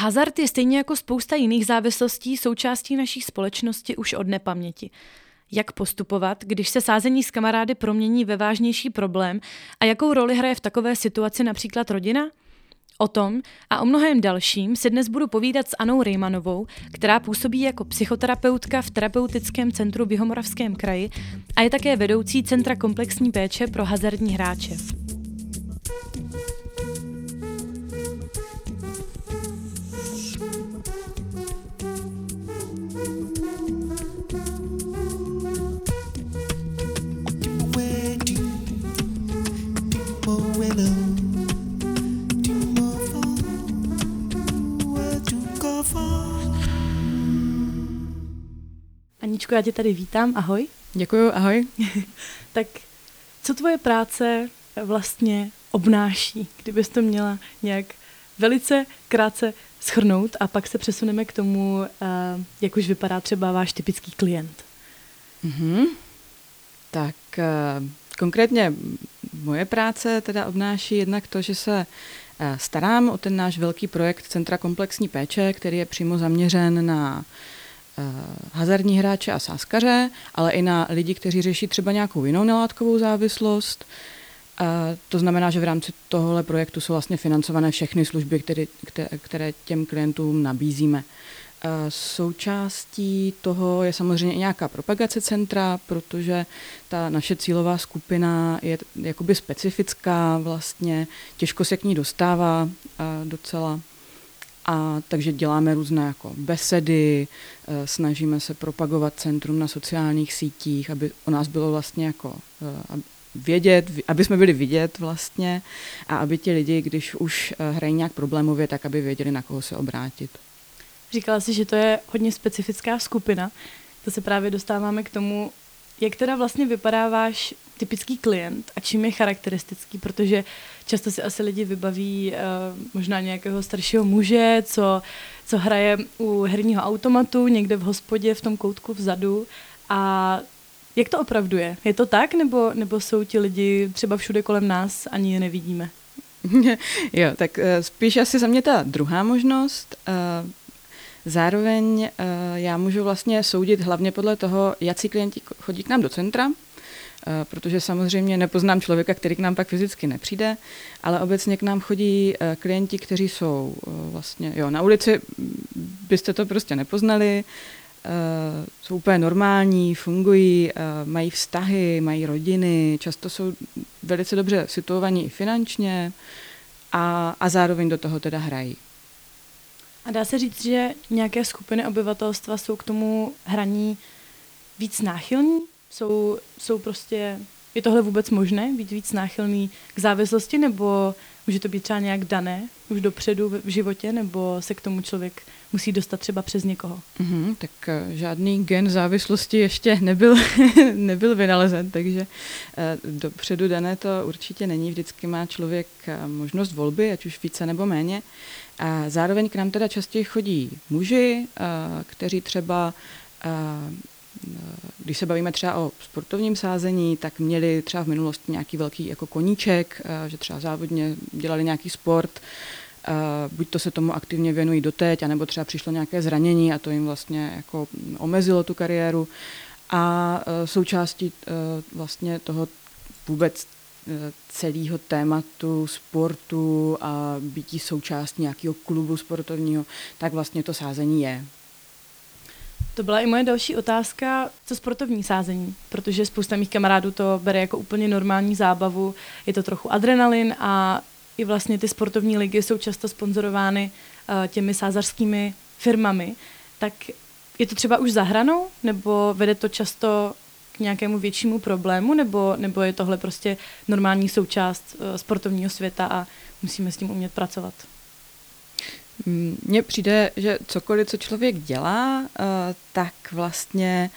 Hazard je stejně jako spousta jiných závislostí součástí naší společnosti už od nepaměti. Jak postupovat, když se sázení s kamarády promění ve vážnější problém a jakou roli hraje v takové situaci například rodina? O tom a o mnohem dalším si dnes budu povídat s Anou Rejmanovou, která působí jako psychoterapeutka v terapeutickém centru v Jihomoravském kraji a je také vedoucí Centra komplexní péče pro hazardní hráče. Aničko, já tě tady vítám, ahoj. Děkuji, ahoj. tak co tvoje práce vlastně obnáší, kdybys to měla nějak velice krátce schrnout a pak se přesuneme k tomu, eh, jak už vypadá třeba váš typický klient. Mm-hmm. Tak eh, konkrétně moje práce teda obnáší jednak to, že se eh, starám o ten náš velký projekt Centra komplexní péče, který je přímo zaměřen na hazardní hráče a sáskaře, ale i na lidi, kteří řeší třeba nějakou jinou nelátkovou závislost, a to znamená, že v rámci tohohle projektu jsou vlastně financované všechny služby, které, které těm klientům nabízíme. A součástí toho je samozřejmě i nějaká propagace centra, protože ta naše cílová skupina je jakoby specifická vlastně, těžko se k ní dostává docela. A takže děláme různé jako besedy, e, snažíme se propagovat centrum na sociálních sítích, aby o nás bylo vlastně jako e, vědět, aby jsme byli vidět vlastně a aby ti lidi, když už eh, hrají nějak problémově, tak aby věděli, na koho se obrátit. Říkala jsi, že to je hodně specifická skupina. To se právě dostáváme k tomu, jak teda vlastně vypadá váš typický klient a čím je charakteristický, protože často si asi lidi vybaví uh, možná nějakého staršího muže, co, co hraje u herního automatu někde v hospodě v tom koutku vzadu a jak to opravdu je? Je to tak, nebo, nebo jsou ti lidi třeba všude kolem nás, ani je nevidíme? jo, tak eh, spíš asi za mě ta druhá možnost. Eh, zároveň eh, já můžu vlastně soudit hlavně podle toho, jaký klienti chodí k nám do centra, protože samozřejmě nepoznám člověka, který k nám pak fyzicky nepřijde, ale obecně k nám chodí klienti, kteří jsou vlastně, jo, na ulici byste to prostě nepoznali, jsou úplně normální, fungují, mají vztahy, mají rodiny, často jsou velice dobře situovaní i finančně a, a zároveň do toho teda hrají. A dá se říct, že nějaké skupiny obyvatelstva jsou k tomu hraní víc náchylní? Jsou, jsou prostě, je tohle vůbec možné, být víc náchylný k závislosti, nebo může to být třeba nějak dané už dopředu v životě, nebo se k tomu člověk musí dostat třeba přes někoho. Mm-hmm, tak eh, žádný gen závislosti ještě nebyl, nebyl vynalezen, takže eh, dopředu dané to určitě není. Vždycky má člověk eh, možnost volby, ať už více nebo méně. A zároveň k nám teda častěji chodí muži, kteří třeba když se bavíme třeba o sportovním sázení, tak měli třeba v minulosti nějaký velký jako koníček, že třeba závodně dělali nějaký sport, buď to se tomu aktivně věnují doteď, anebo třeba přišlo nějaké zranění a to jim vlastně jako omezilo tu kariéru. A součástí vlastně toho vůbec celého tématu sportu a bytí součástí nějakého klubu sportovního, tak vlastně to sázení je. To byla i moje další otázka, co sportovní sázení, protože spousta mých kamarádů to bere jako úplně normální zábavu, je to trochu adrenalin a i vlastně ty sportovní ligy jsou často sponzorovány uh, těmi sázařskými firmami, tak je to třeba už zahranou, nebo vede to často nějakému většímu problému, nebo, nebo je tohle prostě normální součást uh, sportovního světa a musíme s tím umět pracovat? Mně přijde, že cokoliv, co člověk dělá, uh, tak vlastně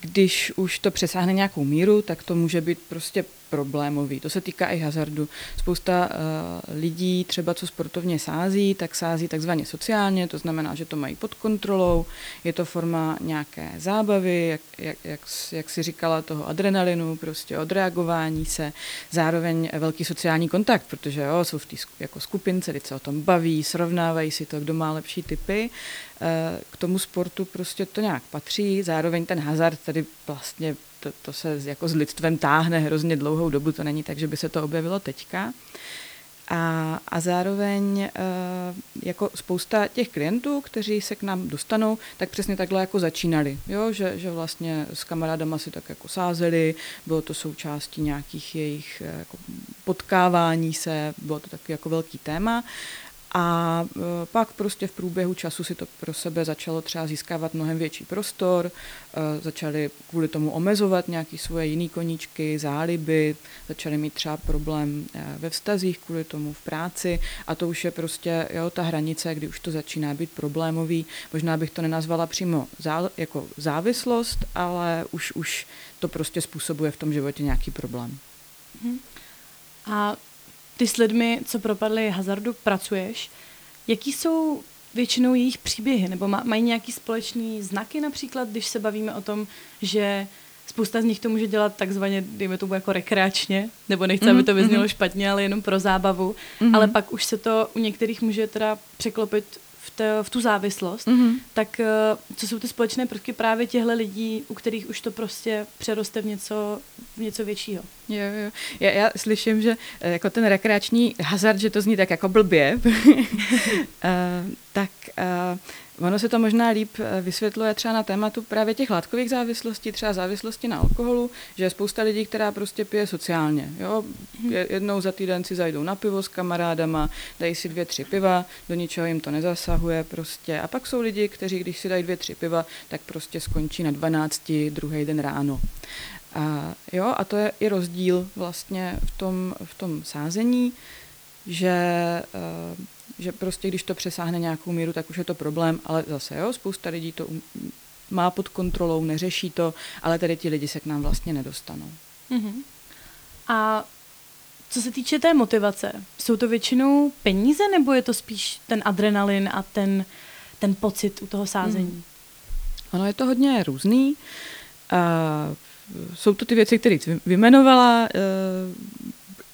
když už to přesáhne nějakou míru, tak to může být prostě problémový. To se týká i hazardu. Spousta uh, lidí, třeba co sportovně sází, tak sází takzvaně sociálně, to znamená, že to mají pod kontrolou, je to forma nějaké zábavy, jak, jak, jak, jak si říkala, toho adrenalinu, prostě odreagování se, zároveň velký sociální kontakt, protože jo, jsou v té jako skupince, kdy se o tom baví, srovnávají si to, kdo má lepší typy. Uh, k tomu sportu prostě to nějak patří, zároveň ten hazard tady vlastně to, to se jako s lidstvem táhne hrozně dlouhou dobu, to není tak, že by se to objevilo teďka. A, a zároveň e, jako spousta těch klientů, kteří se k nám dostanou, tak přesně takhle jako začínali, jo? Že, že vlastně s kamarádama si tak jako sázeli, bylo to součástí nějakých jejich eh, jako potkávání se, bylo to taky jako velký téma a e, pak prostě v průběhu času si to pro sebe začalo třeba získávat mnohem větší prostor, e, začali kvůli tomu omezovat nějaké svoje jiné koníčky, záliby, začali mít třeba problém e, ve vztazích kvůli tomu v práci a to už je prostě jo, ta hranice, kdy už to začíná být problémový. Možná bych to nenazvala přímo zá, jako závislost, ale už, už to prostě způsobuje v tom životě nějaký problém. Mhm. A ty s lidmi, co propadli hazardu, pracuješ. Jaký jsou většinou jejich příběhy? Nebo mají nějaký společný znaky například, když se bavíme o tom, že spousta z nich to může dělat takzvaně, dejme tomu jako rekreačně, nebo nechce, mm-hmm. aby to vyznělo mm-hmm. špatně, ale jenom pro zábavu, mm-hmm. ale pak už se to u některých může teda překlopit v, te, v tu závislost, mm-hmm. tak eh, co jsou ty společné prvky právě těchto lidí, u kterých už to prostě přeroste v něco, v něco většího? Jo, jo. Já, já slyším, že eh, jako ten rekreační hazard, že to zní tak jako blbě, uh, tak uh, Ono se to možná líp eh, vysvětluje třeba na tématu právě těch látkových závislostí, třeba závislosti na alkoholu, že je spousta lidí, která prostě pije sociálně. Jo? Mhm. Jednou za týden si zajdou na pivo s kamarádama, dají si dvě, tři piva, do ničeho jim to nezasahuje prostě. A pak jsou lidi, kteří, když si dají dvě, tři piva, tak prostě skončí na 12, druhý den ráno. A, jo, a to je i rozdíl vlastně v tom, v tom sázení, že uh, že prostě když to přesáhne nějakou míru, tak už je to problém, ale zase jo, spousta lidí to um, má pod kontrolou, neřeší to, ale tady ti lidi se k nám vlastně nedostanou. Mm-hmm. A co se týče té motivace, jsou to většinou peníze, nebo je to spíš ten adrenalin a ten, ten pocit u toho sázení? Mm. Ono je to hodně různý. Uh, jsou to ty věci, které jsi vymenovala, uh,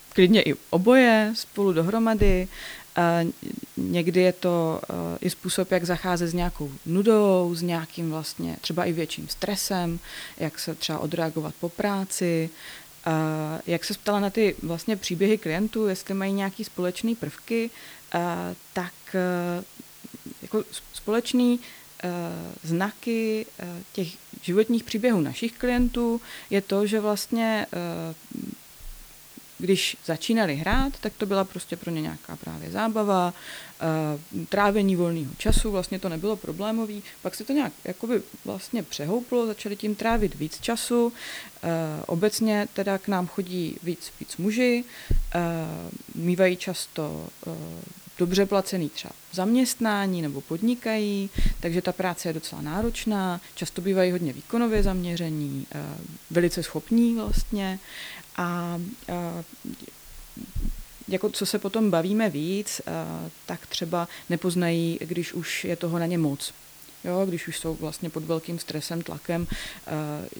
klidně i oboje spolu dohromady. Někdy je to eh, i způsob, jak zacházet s nějakou nudou, s nějakým vlastně třeba i větším stresem, jak se třeba odreagovat po práci, jak se ptala na ty vlastně příběhy klientů, jestli mají nějaký společný prvky, tak eh, jako společný eh, znaky těch životních příběhů našich klientů je to, že vlastně když začínali hrát, tak to byla prostě pro ně nějaká právě zábava, trávení volného času, vlastně to nebylo problémový. Pak se to nějak jakoby vlastně přehouplo, začali tím trávit víc času. Obecně teda k nám chodí víc, víc muži, mývají často dobře placený třeba zaměstnání nebo podnikají, takže ta práce je docela náročná, často bývají hodně výkonově zaměření, velice schopní vlastně a, a jako co se potom bavíme víc, tak třeba nepoznají, když už je toho na ně moc. Jo, když už jsou vlastně pod velkým stresem, tlakem,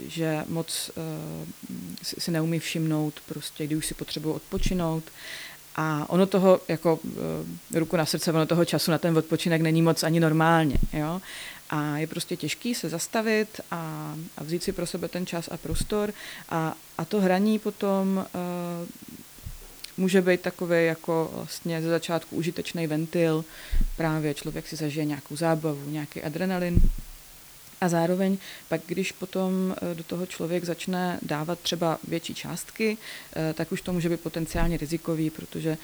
že moc si neumí všimnout, prostě, kdy už si potřebují odpočinout. A ono toho, jako ruku na srdce, ono toho času na ten odpočinek není moc ani normálně. Jo? A je prostě těžký se zastavit a, a vzít si pro sebe ten čas a prostor. A, a to hraní potom uh, může být takový jako vlastně ze začátku užitečný ventil. Právě člověk si zažije nějakou zábavu, nějaký adrenalin. A zároveň pak, když potom eh, do toho člověk začne dávat třeba větší částky, eh, tak už to může být potenciálně rizikový, protože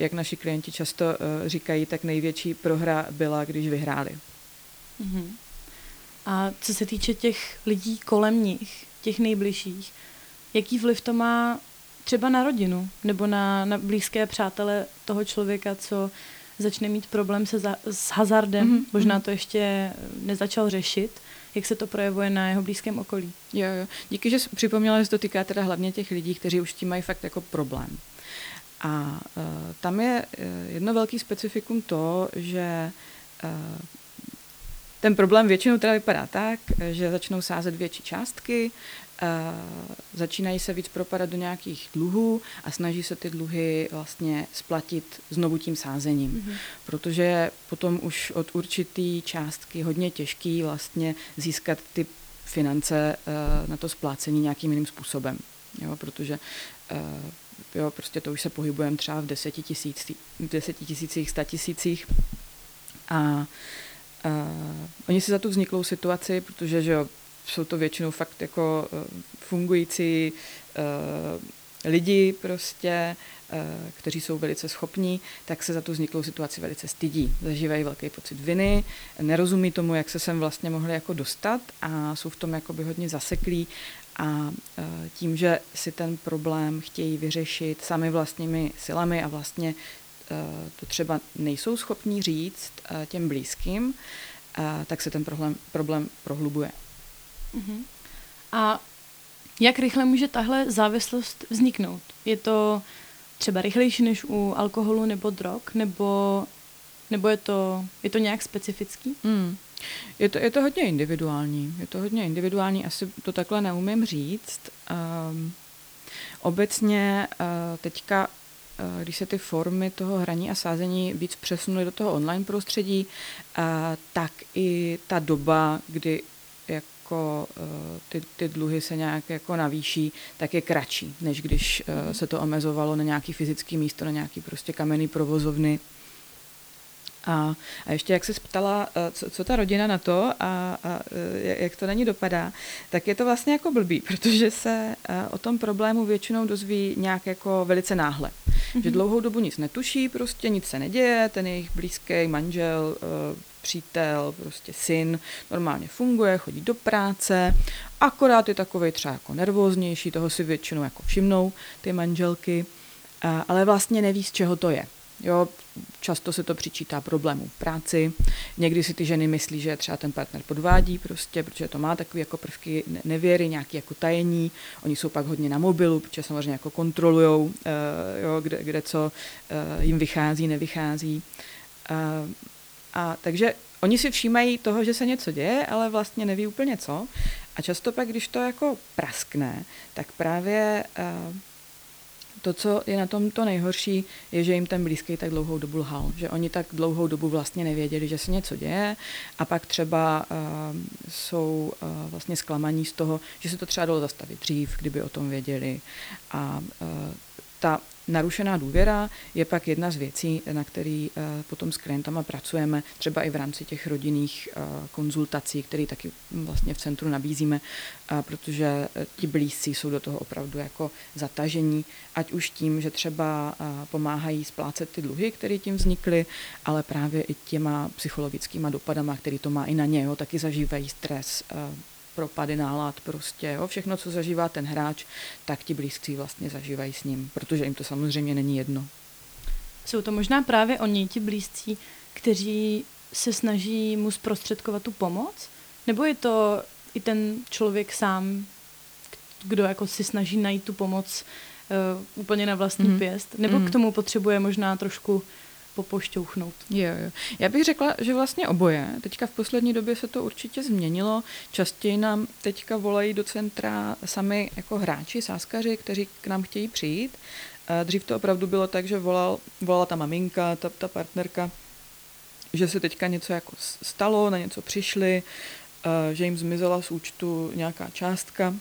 jak naši klienti často říkají, tak největší prohra byla, když vyhráli. Mm-hmm. A co se týče těch lidí kolem nich, těch nejbližších, jaký vliv to má třeba na rodinu nebo na, na blízké přátele toho člověka, co začne mít problém se za, s hazardem, mm-hmm. možná to ještě nezačal řešit, jak se to projevuje na jeho blízkém okolí. Jo, jo. Díky, že jsi připomněla, že se to týká teda hlavně těch lidí, kteří už tím mají fakt jako problém. A uh, tam je uh, jedno velký specifikum to, že uh, ten problém většinou teda vypadá tak, že začnou sázet větší částky, začínají se víc propadat do nějakých dluhů a snaží se ty dluhy vlastně splatit znovu tím sázením. Mm-hmm. Protože potom už od určitý částky hodně těžký vlastně získat ty finance na to splácení nějakým jiným způsobem. Jo, protože jo, prostě to už se pohybujeme třeba v desetitisících, desetitisících, statisících a Uh, oni si za tu vzniklou situaci, protože že jo, jsou to většinou fakt jako uh, fungující uh, lidi prostě, uh, kteří jsou velice schopní, tak se za tu vzniklou situaci velice stydí. Zažívají velký pocit viny, nerozumí tomu, jak se sem vlastně mohli jako dostat a jsou v tom jakoby hodně zaseklí a tím, že si ten problém chtějí vyřešit sami vlastními silami a vlastně Eh, to třeba nejsou schopní říct eh, těm blízkým, eh, tak se ten problém, problém prohlubuje. A jak rychle může tahle závislost vzniknout? Je to třeba rychlejší než u alkoholu nebo drog, nebo, nebo je, to, je to nějak specifický? Hmm. Je to, je to hodně individuální. Je to hodně individuální, asi to takhle neumím říct. Um, obecně uh, teďka Eh, když se ty formy toho hraní a sázení víc přesunuly do toho online prostředí, eh, tak i ta doba, kdy jako eh, ty, ty dluhy se nějak jako navýší, tak je kratší, než když se to omezovalo na nějaký fyzický místo, na nějaký prostě kamenný provozovny a, a ještě jak se ptala, eh, co, co ta rodina na to a, a eh, jak to na ní dopadá, tak je to vlastně jako blbý, protože se eh, o tom problému většinou dozví nějak jako velice náhle. Mm-hmm. Že mhm. dlouhou dobu nic netuší, prostě nic se neděje, ten jejich blízký manžel, přítel, prostě syn normálně funguje, chodí do práce, akorát je takový třeba jako nervóznější, toho si většinou jako všimnou ty manželky, ale vlastně neví, z čeho to je. Jo, často se to přičítá problémů v práci. Někdy si ty ženy myslí, že třeba ten partner podvádí prostě, protože to má takové jako prvky nevěry, nějaké jako tajení. Oni jsou pak hodně na mobilu, protože samozřejmě jako kontrolujou, uh, jo, kde, kde co uh, jim vychází, nevychází. A takže oni si všímají toho, že se něco děje, ale vlastně neví úplně co. A často pak, když to jako praskne, tak právě uh, to, co je na tom to nejhorší, je, že jim ten blízký tak dlouhou dobu lhal, že oni tak dlouhou dobu vlastně nevěděli, že se něco děje. A pak třeba uh, jsou uh, vlastně zklamaní z toho, že se to třeba dalo zastavit dřív, kdyby o tom věděli. A uh, ta narušená důvěra je pak jedna z věcí, na který eh, potom s klientama pracujeme, třeba i v rámci těch rodinných eh, konzultací, které taky vlastně v centru nabízíme, protože eh, ti blízcí jsou do toho opravdu jako zatažení, ať už tím, že třeba pomáhají splácet ty dluhy, které tím vznikly, ale právě i těma psychologickýma dopadama, který to má i na ně, jo, taky zažívají stres, propady nálad prostě, jo, všechno, co zažívá ten hráč, tak ti blízcí vlastně zažívají s ním, protože jim to samozřejmě není jedno. Jsou to možná právě oni, ti blízcí, kteří se snaží mu zprostředkovat tu pomoc? Nebo je to i ten člověk sám, kdo jako si snaží najít tu pomoc uh, úplně na vlastní mm. pěst? Nebo mm. k tomu potřebuje možná trošku popošťouchnout. Jo, jo. Já bych řekla, že vlastně oboje. Teďka v poslední době se to určitě změnilo. Častěji nám teďka volají do centra sami jako hráči, sáskaři, kteří k nám chtějí přijít. Dřív to opravdu bylo tak, že volal, volala ta maminka, ta, ta partnerka, že se teďka něco jako stalo, na něco přišli, že jim zmizela z účtu nějaká částka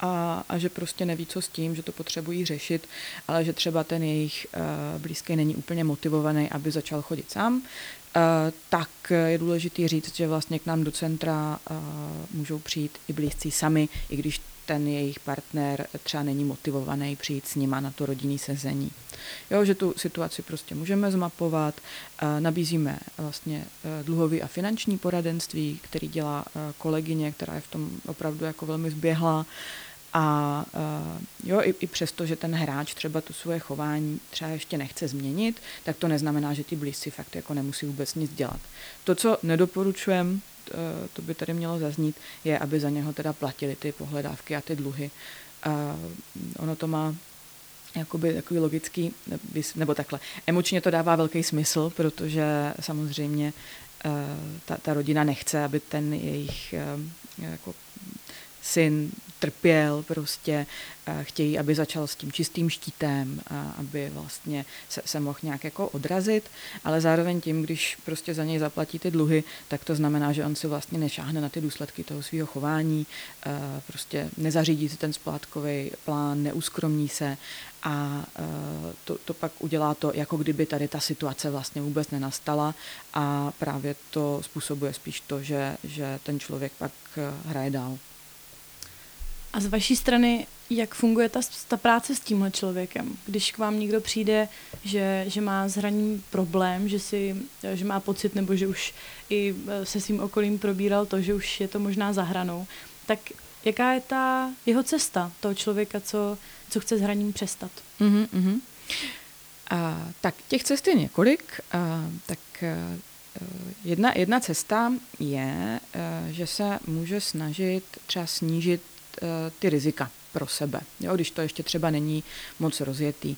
a, a že prostě neví, co s tím, že to potřebují řešit, ale že třeba ten jejich uh, blízký není úplně motivovaný, aby začal chodit sám, uh, tak je důležité říct, že vlastně k nám do centra uh, můžou přijít i blízcí sami, i když ten jejich partner třeba není motivovaný přijít s nima na to rodinný sezení. Jo, že tu situaci prostě můžeme zmapovat, nabízíme vlastně dluhový a finanční poradenství, který dělá kolegyně, která je v tom opravdu jako velmi zběhlá A jo, i, i přesto, že ten hráč třeba to svoje chování třeba ještě nechce změnit, tak to neznamená, že ti blízci fakt jako nemusí vůbec nic dělat. To, co nedoporučujem, to by tady mělo zaznít, je, aby za něho teda platili ty pohledávky a ty dluhy. A ono to má jakoby takový logický, nebo takhle. Emočně to dává velký smysl, protože samozřejmě ta, ta rodina nechce, aby ten jejich jako syn trpěl prostě, chtějí, aby začal s tím čistým štítem, aby vlastně se, se mohl nějak jako odrazit, ale zároveň tím, když prostě za něj zaplatí ty dluhy, tak to znamená, že on si vlastně nešáhne na ty důsledky toho svého chování, prostě nezařídí si ten splátkový plán, neuskromní se a to, to pak udělá to, jako kdyby tady ta situace vlastně vůbec nenastala a právě to způsobuje spíš to, že, že ten člověk pak hraje dál. A z vaší strany, jak funguje ta, ta práce s tímhle člověkem? Když k vám někdo přijde, že, že má s hraním problém, že, si, že má pocit, nebo že už i e, se svým okolím probíral to, že už je to možná za hranou, tak jaká je ta jeho cesta toho člověka, co, co chce s hraním přestat? Mm-hmm, mm-hmm. A, tak těch cest je několik. A, tak a, e, jedna, jedna cesta je, a, e, že se může snažit třeba snížit Eh, ty rizika pro sebe, jo, když to ještě třeba není moc rozjetý.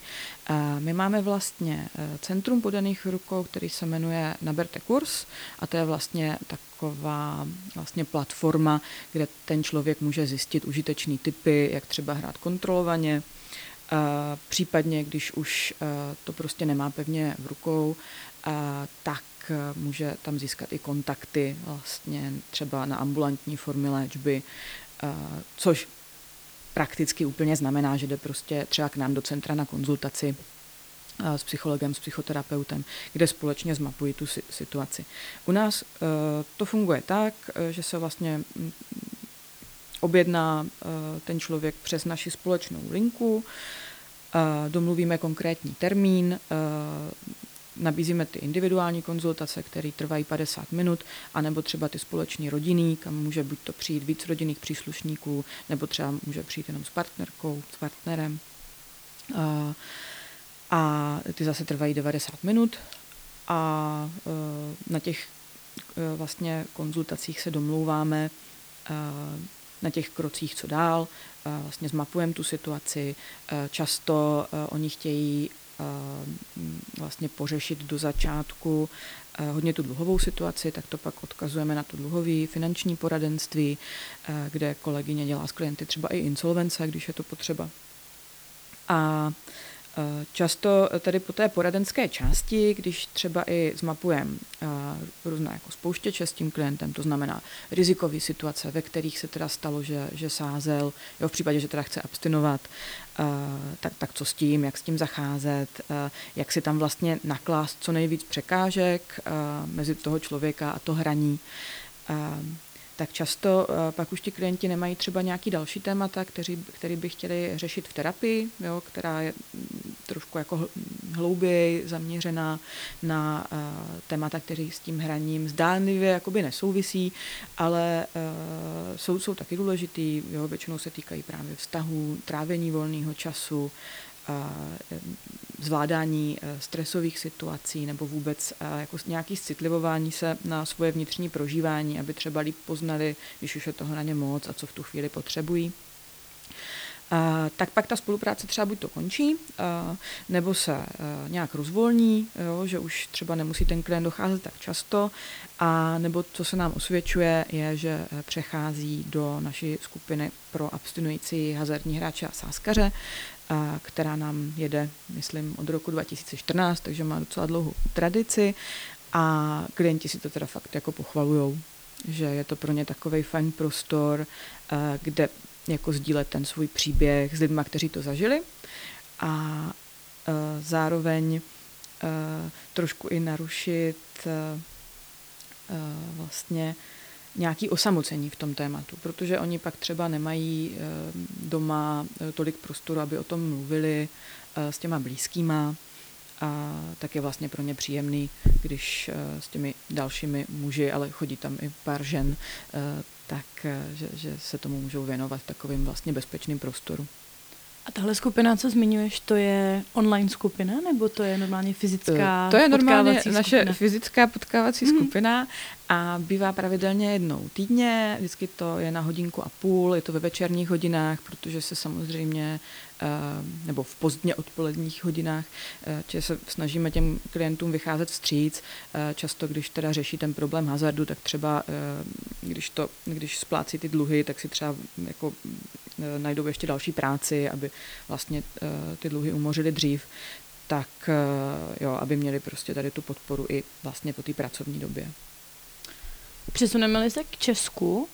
Eh, my máme vlastně eh, Centrum podaných rukou, který se jmenuje Naberte kurz a to je vlastně taková vlastně platforma, kde ten člověk může zjistit užitečný typy, jak třeba hrát kontrolovaně, případně když už to prostě nemá pevně v rukou, tak může tam získat i kontakty vlastně třeba na ambulantní formy léčby, což prakticky úplně znamená, že jde prostě třeba k nám do centra na konzultaci s psychologem, s psychoterapeutem, kde společně zmapují tu situaci. U nás e, to funguje tak, že se vlastně objedná e, ten člověk přes naši společnou linku, domluvíme konkrétní termín, Nabízíme ty individuální konzultace, které trvají 50 minut, anebo třeba ty společní rodiny, kam může buď to přijít víc rodinných příslušníků, nebo třeba může přijít jenom s partnerkou, s partnerem. A, a ty zase trvají 90 minut a e, na těch e, vlastně konzultacích se domlouváme e, na těch krocích, co dál, vlastně zmapujeme tu situaci. Často oni chtějí vlastně pořešit do začátku hodně tu dluhovou situaci, tak to pak odkazujeme na to dluhové finanční poradenství, kde kolegyně dělá s klienty třeba i insolvence, když je to potřeba. A Často tady po té poradenské části, když třeba i zmapujeme různé jako spouštěče s tím klientem, to znamená rizikové situace, ve kterých se teda stalo, že, že sázel, jo, v případě, že teda chce abstinovat, tak, tak co s tím, jak s tím zacházet, jak si tam vlastně naklást co nejvíc překážek mezi toho člověka a to hraní tak často eh, pak už ti klienti nemají třeba nějaký další témata, kteří, který by chtěli řešit v terapii, jo, která je mm, trošku jako hlouběji zaměřená na uh, témata, které s tím hraním zdánlivě jakoby nesouvisí, ale uh, jsou, jsou taky důležitý, jo, většinou se týkají právě vztahů, trávení volného času, zvládání e, stresových situací nebo vůbec e, jako nějaký citlivování se na svoje vnitřní prožívání, aby třeba líp poznali, když už je toho na ně moc a co v tu chvíli potřebují. Uh, tak pak ta spolupráce třeba buď to končí, uh, nebo se uh, nějak rozvolní, jo, že už třeba nemusí ten klient docházet tak často, a nebo co se nám osvědčuje, je, že přechází do naší skupiny pro abstinující hazardní hráče a sáskaře, která nám jede, myslím, od roku 2014, takže má docela dlouhou tradici a klienti si to teda fakt jako pochvalujou, že je to pro ně takový fajn prostor, kde jako sdílet ten svůj příběh s lidmi, kteří to zažili a zároveň trošku i narušit vlastně nějaký osamocení v tom tématu, protože oni pak třeba nemají eh, doma eh, tolik prostoru, aby o tom mluvili eh, s těma blízkýma a tak je vlastně pro ně příjemný, když s těmi dalšími muži, ale chodí tam i pár žen, tak že, že se tomu můžou věnovat takovým vlastně bezpečným prostoru. A tahle skupina, co zmiňuješ, to je online skupina, nebo to je normálně fyzická To je normálně naše skupina? fyzická potkávací hmm. skupina a bývá pravidelně jednou týdně, vždycky to je na hodinku a půl, je to ve večerních hodinách, protože se samozřejmě, eh, nebo v pozdně odpoledních hodinách, eh, že se snažíme těm klientům vycházet vstříc. Eh, často, když teda řeší ten problém hazardu, tak třeba, když, to, když splácí ty dluhy, tak si třeba jako najdou ještě další práci, aby vlastně ty dluhy umořili dřív tak jo, aby měli prostě tady tu podporu i vlastně po té pracovní době. Přesuneme-li se k Česku,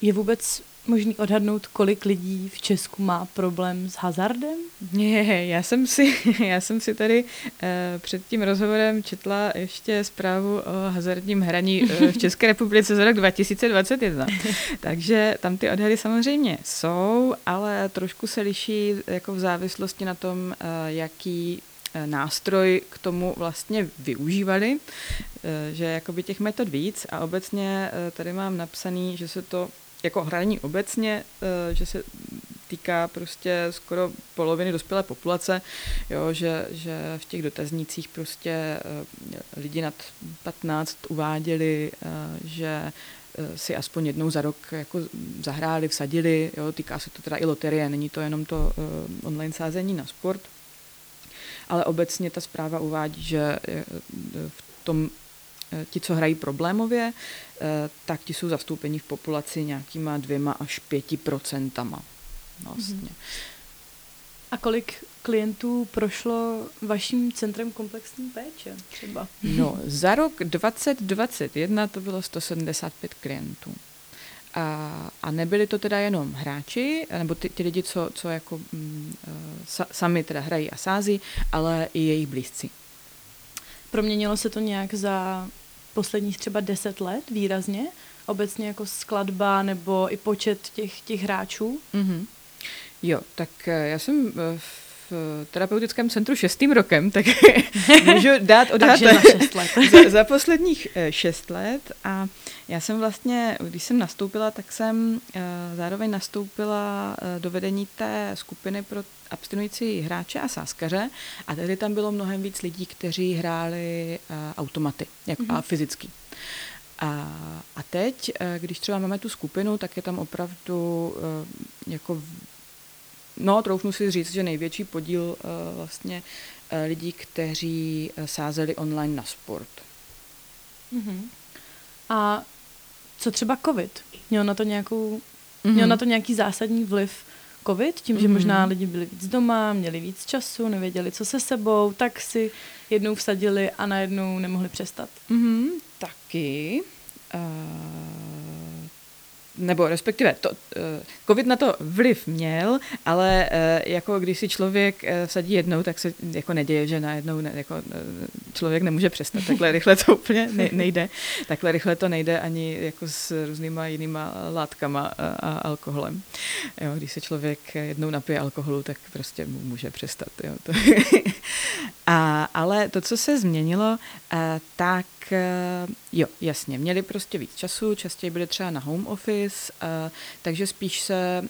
je vůbec možný odhadnout, kolik lidí v Česku má problém s hazardem? Ne, já jsem si, já jsem si tady uh, před tím rozhovorem četla ještě zprávu o hazardním hraní uh, v České republice za rok 2021. Takže tam ty odhady samozřejmě jsou, ale trošku se liší jako v závislosti na tom, uh, jaký nástroj k tomu vlastně využívali, že jakoby těch metod víc a obecně tady mám napsaný, že se to jako hraní obecně, eh, že se týká prostě skoro poloviny dospělé populace, jo, že, že v těch dotaznících prostě lidi nad 15 uváděli, že si aspoň jednou za rok jako zahráli, vsadili, jo, týká se to teda i loterie, není to jenom to online sázení na sport. Ale obecně ta zpráva uvádí, že eh, v tom eh, ti, co hrají problémově, eh, tak ti jsou zastoupeni v populaci nějakýma dvěma až pěti procentama. Vlastně. Mhm. A kolik klientů prošlo vaším centrem komplexní péče třeba? No, za rok 2021 to bylo 175 klientů. A, a nebyli to teda jenom hráči, nebo ty, ty lidi, co, co jako mm, eh, sa, sami teda hrají a sází, ale i jejich blízci. Proměnilo se to nějak za posledních třeba deset let výrazně? Obecně jako skladba nebo i počet těch, těch hráčů? Mm-hmm. Jo, tak eh, já jsem eh, v v terapeutickém centru šestým rokem, tak můžu dát odhad za, šest let. za, za posledních eh, šest let. A já jsem vlastně, když jsem nastoupila, tak jsem uh, zároveň nastoupila do vedení té skupiny pro abstinující hráče a sáskaře a tady tam bylo mnohem víc lidí, kteří hráli automaty jak, mm-hmm. a fyzicky. A, a teď, když třeba máme tu skupinu, tak je tam opravdu jako No, troufnu si říct, že největší podíl uh, vlastně uh, lidí, kteří uh, sázeli online na sport. Mm-hmm. A co třeba covid? Měl na to nějakou, mm-hmm. měl na to nějaký zásadní vliv covid, tím, že mm-hmm. možná lidi byli víc doma, měli víc času, nevěděli, co se sebou, tak si jednou vsadili a najednou nemohli přestat. Mm-hmm. Taky. Uh, nebo respektive to, eh, covid na to vliv měl, ale eh, jako když si člověk eh, vsadí jednou, tak se jako neděje, že najednou ne, jako člověk nemůže přestat. Takhle rychle to úplně nejde. Takhle rychle to nejde ani jako s různýma jinýma látkama a alkoholem. Jo, když se člověk jednou napije alkoholu, tak prostě může přestat. Jo. To a, ale to, co se změnilo, tak jo, jasně, měli prostě víc času, častěji byli třeba na home office, takže spíš se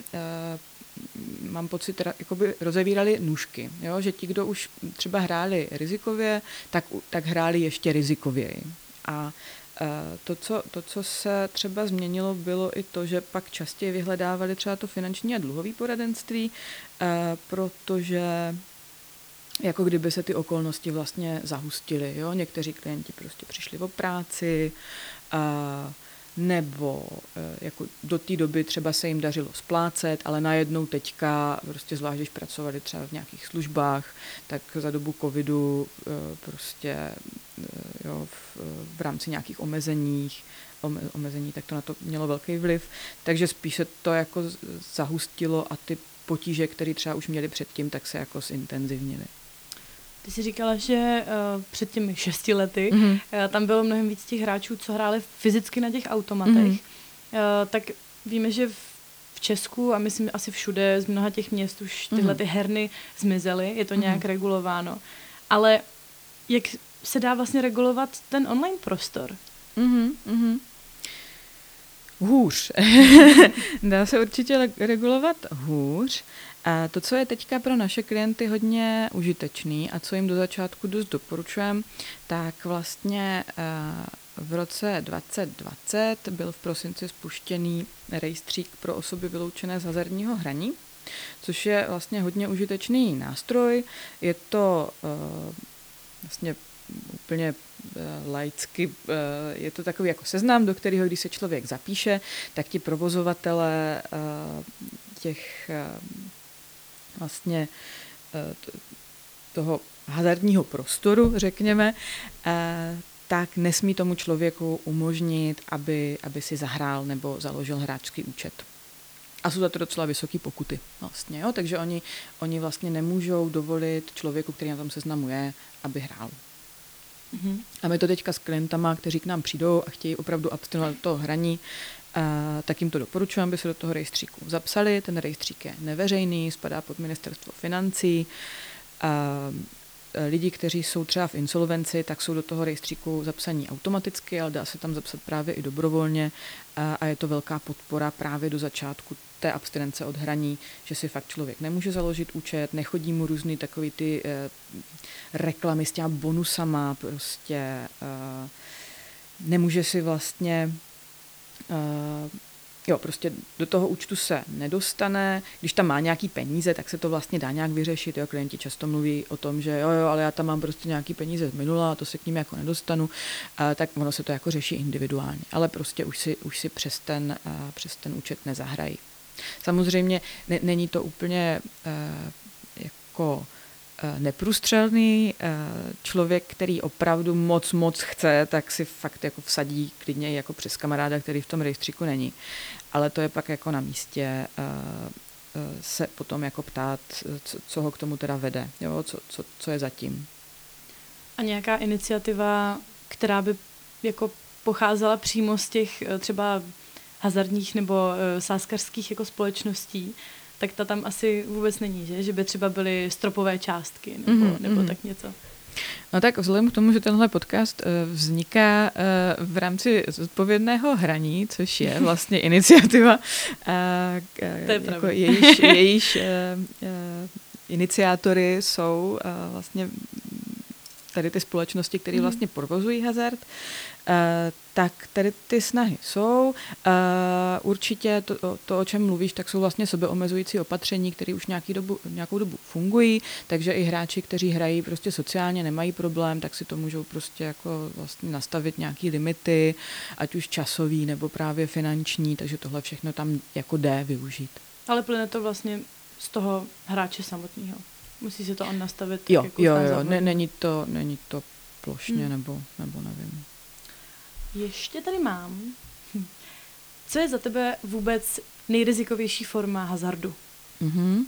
mám pocit, jakoby rozevírali nůžky, jo? že ti, kdo už třeba hráli rizikově, tak, tak hráli ještě rizikověji. A to co, to, co se třeba změnilo, bylo i to, že pak častěji vyhledávali třeba to finanční a dluhové poradenství, protože jako kdyby se ty okolnosti vlastně zahustily. Jo? Někteří klienti prostě přišli o práci, nebo e, jako do té doby třeba se jim dařilo splácet, ale najednou teďka, prostě zvlášť když pracovali třeba v nějakých službách, tak za dobu covidu e, prostě e, jo, v, v rámci nějakých omezeních, omezení, tak to na to mělo velký vliv. Takže spíš se to jako zahustilo a ty potíže, které třeba už měli předtím, tak se jako zintenzivnily. Ty jsi říkala, že uh, před těmi šesti lety mm-hmm. uh, tam bylo mnohem víc těch hráčů, co hráli fyzicky na těch automatech. Mm-hmm. Uh, tak víme, že v, Česku a myslím asi všude z mnoha těch měst už tyhle mm-hmm. ty herny zmizely, je to mm-hmm. nějak regulováno. Ale jak se dá vlastně regulovat ten online prostor? Mm-hmm, mm-hmm. Hůř. dá se určitě regulovat hůř. A to, co je teďka pro naše klienty hodně užitečný a co jim do začátku dost doporučujeme, tak vlastně eh, v roce 2020 byl v prosinci spuštěný rejstřík pro osoby vyloučené z hazardního hraní, což je vlastně hodně užitečný nástroj. Je to uh, vlastně úplně uh, laicky, je to takový jako seznam, do kterého, když se člověk zapíše, tak ti provozovatele těch vlastně uh, toho hazardního prostoru, řekněme, uh, tak nesmí tomu člověku umožnit, aby, aby si zahrál nebo založil hráčský účet. A jsou za to docela vysoké pokuty vlastně, jo? takže oni, oni vlastně nemůžou dovolit člověku, který na tom seznamu je, aby hrál. Mm-hmm. A my to teďka s klientama, kteří k nám přijdou a chtějí opravdu abstinovat toho hraní, a, tak jim to doporučuji, aby se do toho rejstříku zapsali. Ten rejstřík je neveřejný, spadá pod ministerstvo financí. A, lidi, kteří jsou třeba v insolvenci, tak jsou do toho rejstříku zapsaní automaticky, ale dá se tam zapsat právě i dobrovolně a je to velká podpora právě do začátku té abstinence od hraní, že si fakt člověk nemůže založit účet, nechodí mu různý takový ty eh, reklamy s těma bonusama, prostě eh, nemůže si vlastně Jo, prostě do toho účtu se nedostane. Když tam má nějaký peníze, tak se to vlastně dá nějak vyřešit. Jo, klienti často mluví o tom, že jo, jo, ale já tam mám prostě nějaký peníze z minula a to se k ním jako nedostanu. A, tak ono se to jako řeší individuálně. Ale prostě už si, už si přes, ten, a, přes ten účet nezahrají. Samozřejmě ne, není to úplně a, jako Eh, neprůstřelný eh, člověk, který opravdu moc, moc chce, tak si fakt jako vsadí klidně jako přes kamaráda, který v tom rejstříku není. Ale to je pak jako na místě eh, se potom jako ptát, co, co ho k tomu teda vede, jo? Co, co, co je zatím. A nějaká iniciativa, která by jako pocházela přímo z těch třeba hazardních nebo sáskarských jako společností, tak ta tam asi vůbec není, že? Že by třeba byly stropové částky nebo, mm-hmm. nebo mhm. tak něco. No tak vzhledem k tomu, že tenhle podcast uh, vzniká uh, v rámci zodpovědného hraní, což je vlastně iniciativa, uh, to je jako jejíž, jejíž iniciátory jsou vlastně tady ty společnosti, které mm. vlastně provozují hazard, Eh, tak tady ty snahy jsou. Eh, určitě to, to, o čem mluvíš, tak jsou vlastně sebeomezující opatření, které už nějaký dobu, nějakou dobu fungují, takže i hráči, kteří hrají prostě sociálně, nemají problém, tak si to můžou prostě jako vlastně nastavit nějaký limity, ať už časový nebo právě finanční, takže tohle všechno tam jako jde využít. Ale plyne to vlastně z toho hráče samotného. Musí se to on nastavit. Jo, jako jo, jo, ne, není to, není to plošně hmm. nebo, nebo nevím. Ještě tady mám. Co je za tebe vůbec nejrizikovější forma hazardu? Mm-hmm.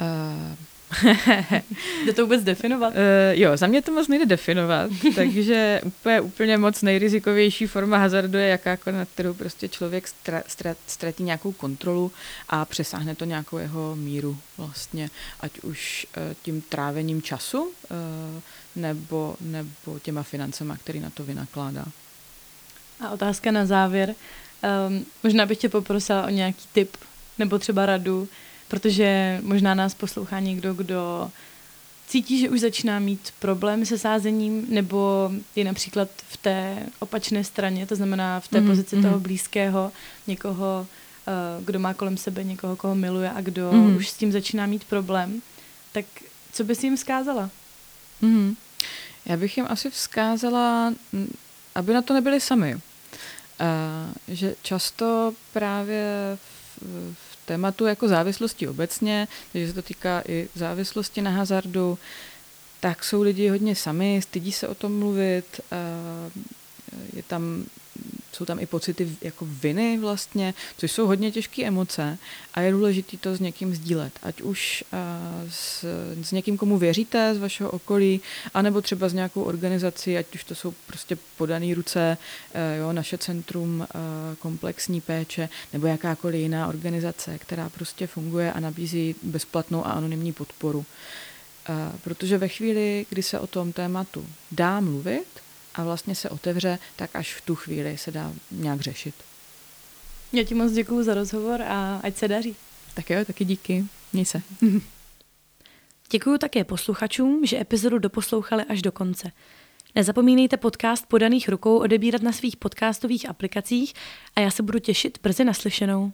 Uh, Jde to vůbec definovat? Uh, jo, za mě to moc nejde definovat, takže úplně, úplně moc nejrizikovější forma hazardu je jakákoliv, na kterou prostě člověk stra, stra, ztratí nějakou kontrolu a přesáhne to nějakou jeho míru vlastně, ať už uh, tím trávením času uh, nebo, nebo těma financema, který na to vynakládá. A otázka na závěr. Um, možná bych tě poprosila o nějaký tip nebo třeba radu, protože možná nás poslouchá někdo, kdo cítí, že už začíná mít problém se sázením, nebo je například v té opačné straně, to znamená v té mm-hmm. pozici toho mhm. blízkého, někoho, uh, kdo má kolem sebe někoho, koho miluje a kdo mm-hmm. už s tím začíná mít problém, tak co bys jim vzkázala? Mm-hmm. Já bych jim asi vzkázala, aby na to nebyli sami. Uh, že často právě v, v tématu jako závislosti obecně, takže se to týká i závislosti na hazardu, tak jsou lidi hodně sami, stydí se o tom mluvit, je tam, jsou tam i pocity jako viny vlastně, což jsou hodně těžké emoce a je důležité to s někým sdílet. Ať už s, s někým, komu věříte z vašeho okolí, anebo třeba s nějakou organizací, ať už to jsou prostě podané ruce, jo, naše centrum komplexní péče, nebo jakákoliv jiná organizace, která prostě funguje a nabízí bezplatnou a anonymní podporu. protože ve chvíli, kdy se o tom tématu dá mluvit a vlastně se otevře, tak až v tu chvíli se dá nějak řešit. Já ti moc děkuju za rozhovor a ať se daří. Tak jo, taky díky. Měj se. Děkuji také posluchačům, že epizodu doposlouchali až do konce. Nezapomínejte podcast podaných rukou odebírat na svých podcastových aplikacích a já se budu těšit brzy naslyšenou.